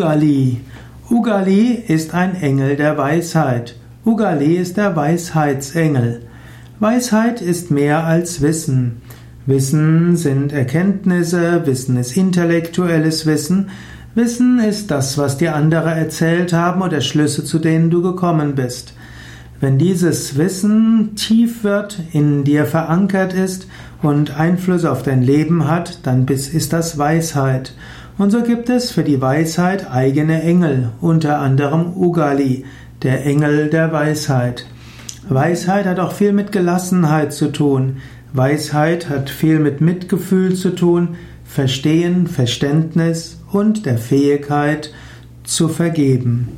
Ugali. Ugali ist ein Engel der Weisheit. Ugali ist der Weisheitsengel. Weisheit ist mehr als Wissen. Wissen sind Erkenntnisse, Wissen ist intellektuelles Wissen. Wissen ist das, was dir andere erzählt haben oder Schlüsse, zu denen du gekommen bist. Wenn dieses Wissen tief wird, in dir verankert ist und Einfluss auf dein Leben hat, dann ist das Weisheit. Und so gibt es für die Weisheit eigene Engel, unter anderem Ugali, der Engel der Weisheit. Weisheit hat auch viel mit Gelassenheit zu tun. Weisheit hat viel mit Mitgefühl zu tun, Verstehen, Verständnis und der Fähigkeit zu vergeben.